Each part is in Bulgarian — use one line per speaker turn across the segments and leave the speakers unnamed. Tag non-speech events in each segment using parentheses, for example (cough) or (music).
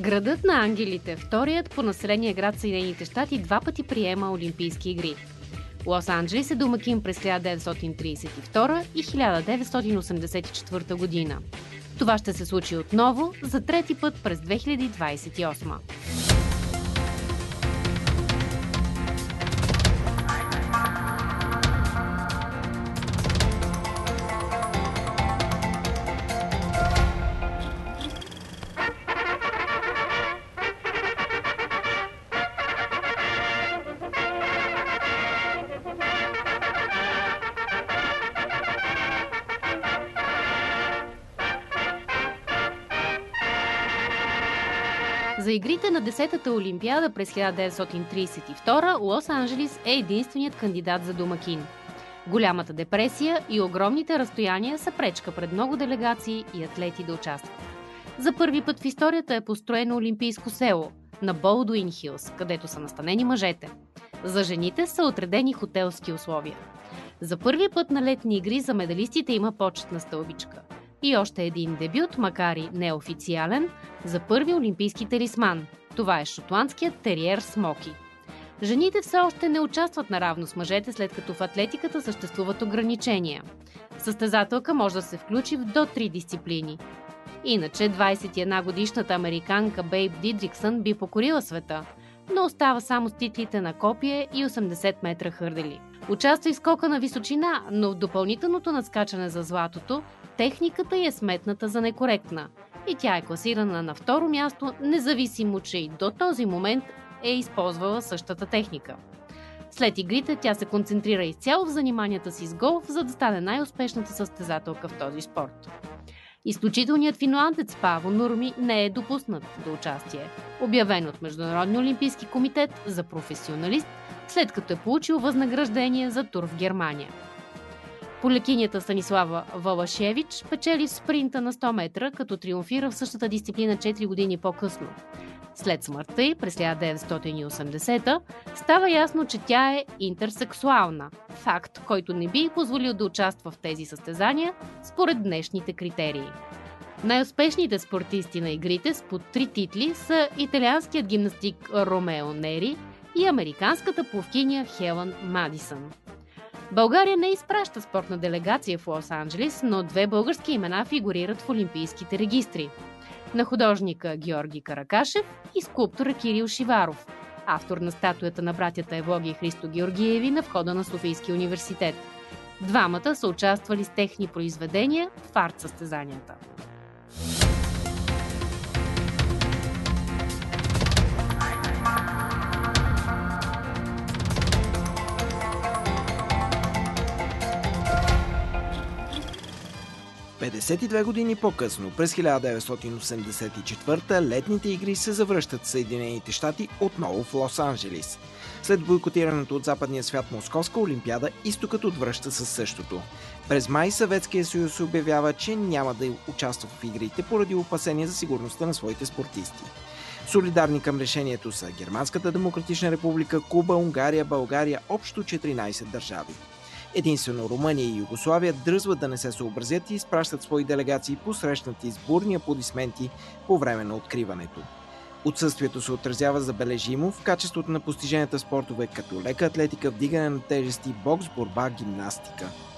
Градът на ангелите, вторият по население град Съединените щати, два пъти приема Олимпийски игри. Лос-Анджелес е домакин през 1932 и 1984 година. Това ще се случи отново за трети път през 2028. За игрите на 10-та Олимпиада през 1932 Лос-Анджелис е единственият кандидат за домакин. Голямата депресия и огромните разстояния са пречка пред много делегации и атлети да участват. За първи път в историята е построено Олимпийско село на Болдуин Хилс, където са настанени мъжете. За жените са отредени хотелски условия. За първи път на летни игри за медалистите има почетна стълбичка – и още един дебют, макар и неофициален, за първи олимпийски талисман. Това е шотландският териер Смоки. Жените все още не участват наравно с мъжете, след като в атлетиката съществуват ограничения. Състезателка може да се включи в до три дисциплини. Иначе 21-годишната американка Бейб Дидриксън би покорила света, но остава само с титлите на копие и 80 метра хърдели. Участва и скока на височина, но в допълнителното надскачане за златото техниката й е сметната за некоректна и тя е класирана на второ място, независимо, че и до този момент е използвала същата техника. След игрите тя се концентрира изцяло в заниманията си с голф, за да стане най-успешната състезателка в този спорт. Изключителният финландец Паво Нурми не е допуснат до участие, обявен от Международния олимпийски комитет за професионалист, след като е получил възнаграждение за тур в Германия – Полекинята Станислава Валашевич печели в спринта на 100 метра, като триумфира в същата дисциплина 4 години по-късно. След смъртта й през 1980 става ясно, че тя е интерсексуална. Факт, който не би позволил да участва в тези състезания според днешните критерии. Най-успешните спортисти на игрите с по три титли са италианският гимнастик Ромео Нери и американската пловкиня Хелън Мадисън. България не изпраща спортна делегация в Лос-Анджелес, но две български имена фигурират в олимпийските регистри. На художника Георги Каракашев и скулптора Кирил Шиваров, автор на статуята на братята Евлоги и Христо Георгиеви на входа на Софийския университет. Двамата са участвали с техни произведения в арт състезанията.
52 години по-късно, през 1984 летните игри се завръщат в Съединените щати отново в Лос-Анджелис. След бойкотирането от западния свят Московска олимпиада, изтокът отвръща със същото. През май Съветския съюз обявява, че няма да участва в игрите поради опасения за сигурността на своите спортисти. Солидарни към решението са Германската демократична република, Куба, Унгария, България, общо 14 държави. Единствено Румъния и Югославия дръзват да не се съобразят и изпращат свои делегации по срещнати с бурни аплодисменти по време на откриването. Отсъствието се отразява забележимо в качеството на постиженията спортове като лека атлетика, вдигане на тежести, бокс, борба, гимнастика –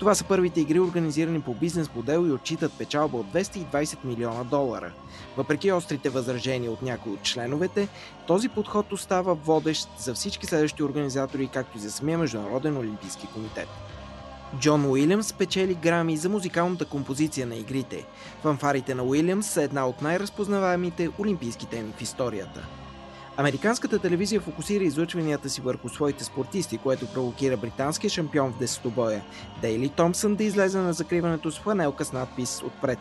това са първите игри, организирани по бизнес модел и отчитат печалба от 220 милиона долара. Въпреки острите възражения от някои от членовете, този подход остава водещ за всички следващи организатори, както и за самия Международен олимпийски комитет. Джон Уилямс печели грами за музикалната композиция на игрите. Фанфарите на Уилямс са една от най-разпознаваемите олимпийски теми в историята. Американската телевизия фокусира излъчванията си върху своите спортисти, което провокира британския шампион в десетобоя Дейли Томпсън да излезе на закриването с фланелка с надпис отпред.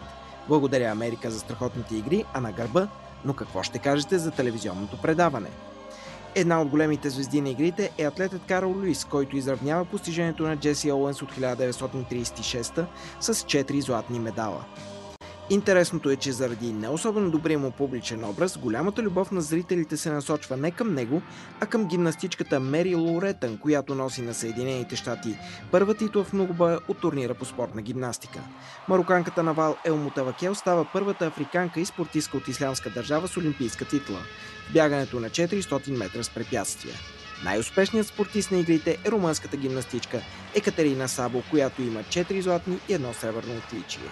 Благодаря Америка за страхотните игри, а на гърба, но какво ще кажете за телевизионното предаване? Една от големите звезди на игрите е атлетът Карл Луис, който изравнява постижението на Джеси Оуенс от 1936 с 4 златни медала. Интересното е, че заради не особено добрия му публичен образ, голямата любов на зрителите се насочва не към него, а към гимнастичката Мери Лоретън, която носи на Съединените щати първа титла в многобоя от турнира по спортна гимнастика. Мароканката Навал Елмутавакел става първата африканка и спортистка от ислямска държава с олимпийска титла в бягането на 400 метра с препятствия. Най-успешният спортист на игрите е румънската гимнастичка Екатерина Сабо, която има 4 златни и едно сребърно отличие.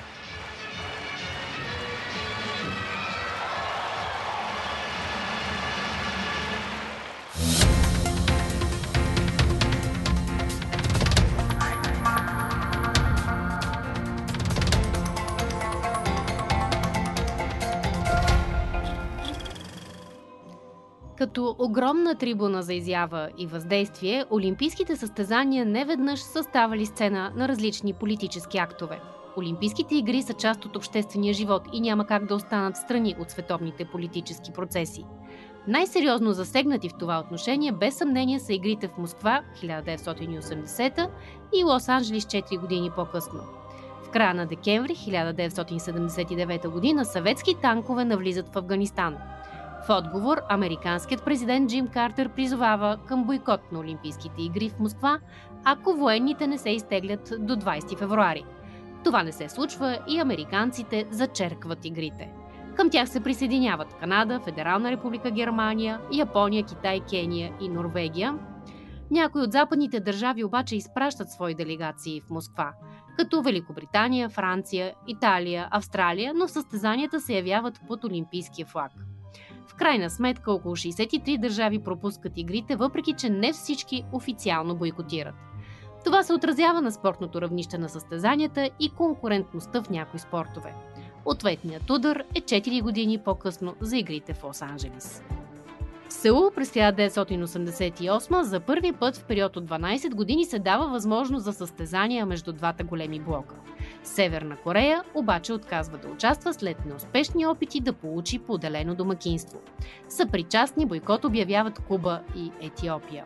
Като огромна трибуна за изява и въздействие, олимпийските състезания неведнъж са ставали сцена на различни политически актове. Олимпийските игри са част от обществения живот и няма как да останат страни от световните политически процеси. Най-сериозно засегнати в това отношение без съмнение са игрите в Москва 1980 и Лос-Анджелис 4 години по-късно. В края на декември 1979 г. съветски танкове навлизат в Афганистан – в отговор, американският президент Джим Картер призовава към бойкот на Олимпийските игри в Москва, ако военните не се изтеглят до 20 февруари. Това не се случва и американците зачеркват игрите. Към тях се присъединяват Канада, Федерална република Германия, Япония, Китай, Кения и Норвегия. Някои от западните държави обаче изпращат свои делегации в Москва, като Великобритания, Франция, Италия, Австралия, но състезанията се явяват под олимпийския флаг – крайна сметка около 63 държави пропускат игрите, въпреки че не всички официално бойкотират. Това се отразява на спортното равнище на състезанията и конкурентността в някои спортове. Ответният удар е 4 години по-късно за игрите в Лос-Анджелис. В Сеул през 1988 за първи път в период от 12 години се дава възможност за състезания между двата големи блока. Северна Корея обаче отказва да участва след неуспешни опити да получи поделено домакинство. Съпричастни бойкот обявяват Куба и Етиопия.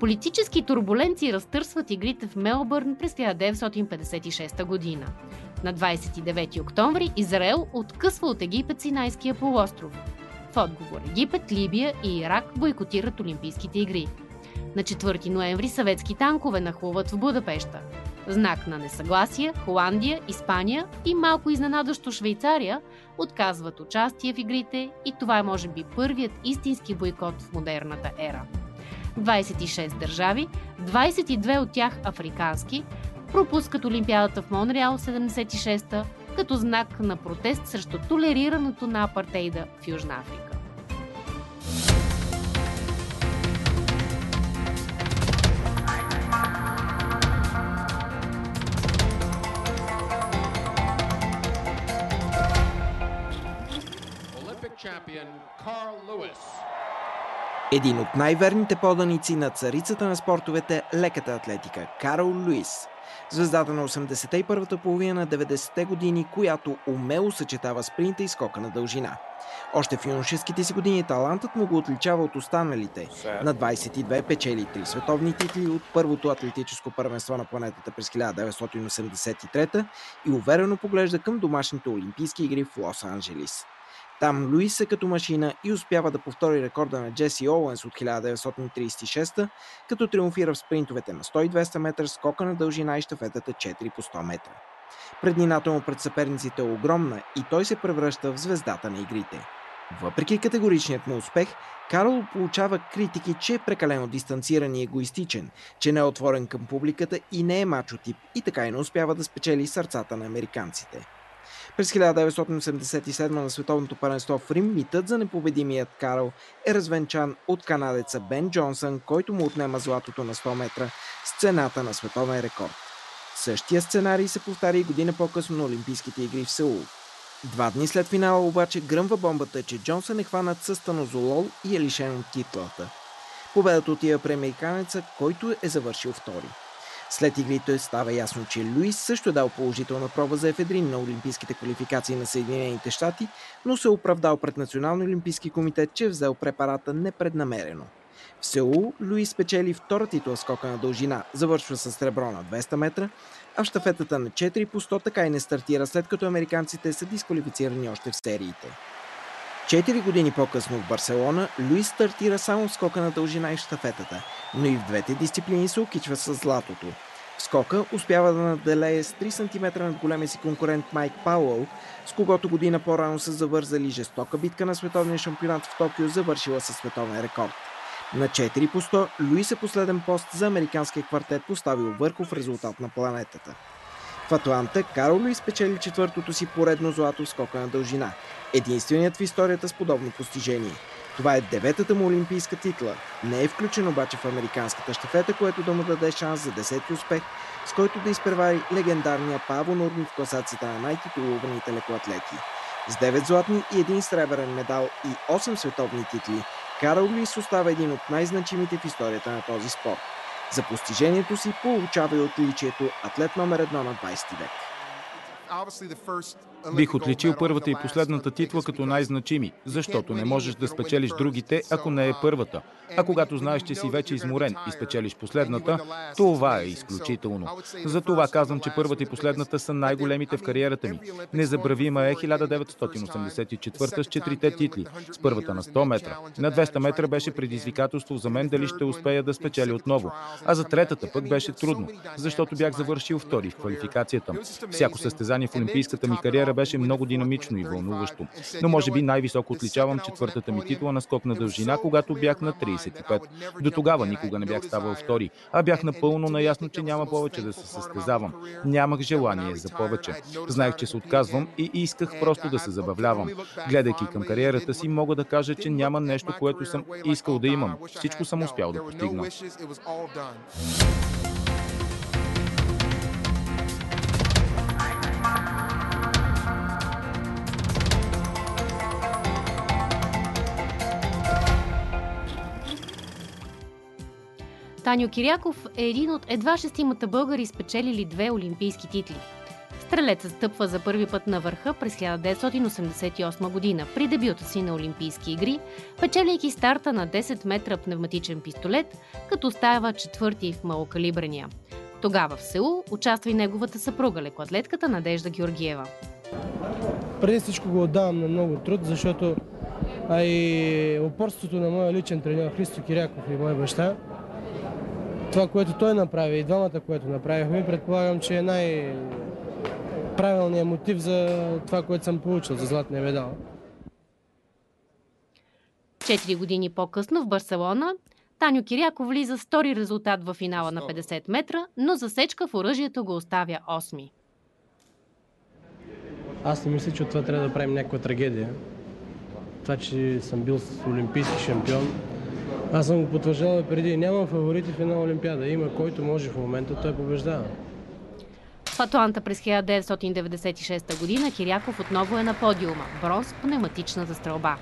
Политически турбуленции разтърсват игрите в Мелбърн през 1956 година. На 29 октомври Израел откъсва от Египет Синайския полуостров. В отговор Египет, Либия и Ирак бойкотират Олимпийските игри. На 4 ноември съветски танкове нахлуват в Будапешта. Знак на несъгласие, Холандия, Испания и малко изненадащо Швейцария отказват участие в игрите и това е може би първият истински бойкот в модерната ера. 26 държави, 22 от тях африкански, пропускат Олимпиадата в Монреал 76-та като знак на протест срещу толерирането на апартейда в Южна Африка.
Един от най-верните поданици на царицата на спортовете леката атлетика Карл Луис. Звездата на 81-та половина на 90-те години, която умело съчетава спринта и скока на дължина. Още в юношеските си години талантът му го отличава от останалите. На 22 печели три световни титли от първото атлетическо първенство на планетата през 1983 и уверено поглежда към домашните Олимпийски игри в Лос-Анджелис. Там Луис е като машина и успява да повтори рекорда на Джеси Оуенс от 1936, като триумфира в спринтовете на 100-200 метра, скока на дължина и щафетата 4 по 100 метра. Преднината му пред съперниците е огромна и той се превръща в звездата на игрите. Въпреки категоричният му успех, Карл получава критики, че е прекалено дистанциран и егоистичен, че не е отворен към публиката и не е мачо тип и така и не успява да спечели сърцата на американците. През 1987 на световното паренство в Рим митът за непобедимият Карл е развенчан от канадеца Бен Джонсън, който му отнема златото на 100 метра с цената на световен рекорд. Същия сценарий се повтаря и година по-късно на Олимпийските игри в Сеул. Два дни след финала обаче гръмва бомбата, че Джонсън е хванат с станозолол и е лишен от титлата. Победата отива при американеца, който е завършил втори. След игрите става ясно, че Луис също е дал положителна проба за ефедрин на Олимпийските квалификации на Съединените щати, но се е оправдал пред Национално олимпийски комитет, че е взел препарата непреднамерено. В Сеул Луис спечели втора титла скока на дължина, завършва с сребро на 200 метра, а в штафетата на 4 по 100 така и не стартира, след като американците са дисквалифицирани още в сериите. Четири години по-късно в Барселона Луис стартира само в скока на дължина и штафетата, но и в двете дисциплини се окичва с златото. В скока успява да наделее с 3 см над големия си конкурент Майк Пауъл, с когото година по-рано са завързали жестока битка на световния шампионат в Токио, завършила със световен рекорд. На 4 по 100 Луис е последен пост за американския квартет, поставил върхов резултат на планетата. В Атланта Карл Луис спечели четвъртото си поредно злато в скока на дължина. Единственият в историята с подобно постижение. Това е деветата му олимпийска титла. Не е включен обаче в американската щафета, което да му даде шанс за десети успех, с който да изпревари легендарния Паво Нурми в класацията на най-титулуваните лекоатлети. С 9 златни и един сребърен медал и 8 световни титли, Карл Луис остава един от най-значимите в историята на този спорт. За постижението си получава и отличието атлет номер едно на 20 век.
Бих отличил първата и последната титла като най-значими, защото не можеш да спечелиш другите, ако не е първата. А когато знаеш, че си вече изморен и спечелиш последната, това е изключително. Затова казвам, че първата и последната са най-големите в кариерата ми. Незабравима е 1984 с четирите титли, с първата на 100 метра. На 200 метра беше предизвикателство за мен дали ще успея да спечеля отново. А за третата пък беше трудно, защото бях завършил втори в квалификацията. Всяко състезание в олимпийската ми кариера беше много динамично и вълнуващо. Но може би най-високо отличавам четвъртата ми титла на скок на дължина, когато бях на 35. До тогава никога не бях ставал втори, а бях напълно наясно, че няма повече да се състезавам. Нямах желание за повече. Знаех, че се отказвам и исках просто да се забавлявам. Гледайки към кариерата си, мога да кажа, че няма нещо, което съм искал да имам. Всичко съм успял да постигна.
Таню Киряков е един от едва шестимата българи, спечелили две олимпийски титли. Стрелецът стъпва за първи път на върха през 1988 година при дебюта си на Олимпийски игри, печеляйки старта на 10 метра пневматичен пистолет, като става четвърти в малокалибрения. Тогава в Сеул участва и неговата съпруга, лекоатлетката Надежда Георгиева.
Преди всичко го отдавам на много труд, защото а и упорството на моя личен тренер Христо Киряков и мой баща това, което той направи и двамата, което направихме, предполагам, че е най-правилният мотив за това, което съм получил, за златния медал.
Четири години по-късно в Барселона Таню Киряко влиза с втори резултат в финала на 50 метра, но засечка в оръжието го оставя 8.
Аз не мисля, че от това трябва да правим някаква трагедия. Това, че съм бил олимпийски шампион, аз съм го потвърждавал преди. Няма фаворити в една Олимпиада. Има който може в момента, той побеждава.
В Атланта през 1996 година Киряков отново е на подиума. Бронз в пневматичната стрелба.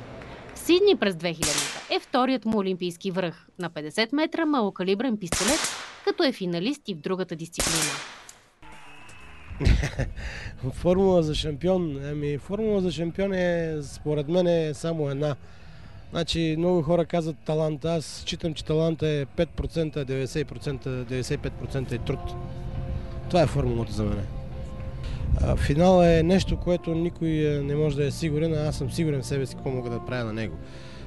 В Сидни през 2000 е вторият му олимпийски връх на 50 метра малокалибрен пистолет, като е финалист и в другата дисциплина. (laughs)
формула за шампион. Ами, формула за шампион е, според мен, е само една – Значи много хора казват талант. Аз считам, че таланта е 5%, 90%, 95% е труд. Това е формулата за мен. Финал е нещо, което никой не може да е сигурен, а аз съм сигурен в себе си какво мога да правя на него.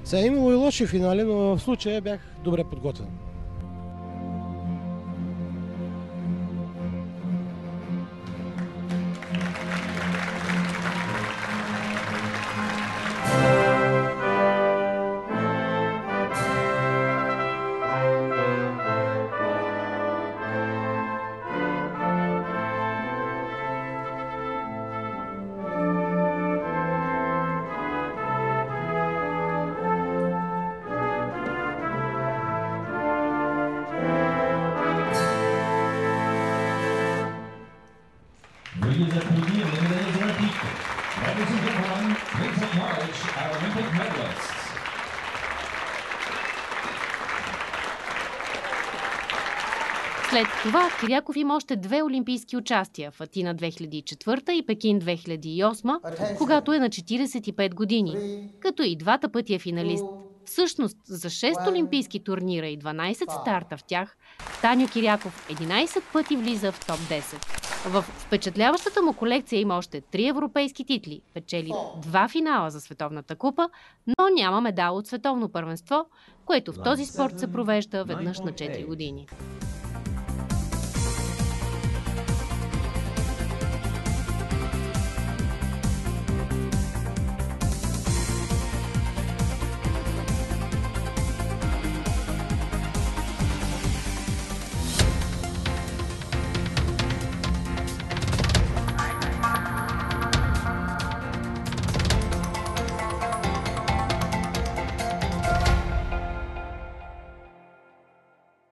Сега е имало и лоши финали, но в случая бях добре подготвен.
След това Киряков има още две олимпийски участия в Атина 2004 и Пекин 2008, когато е на 45 години, като и двата пъти е финалист. Всъщност, за 6 олимпийски турнира и 12 старта в тях, Таню Киряков 11 пъти влиза в топ 10. В впечатляващата му колекция има още 3 европейски титли, печели два финала за Световната купа, но няма медал от световно първенство, което в този спорт се провежда веднъж на 4 години.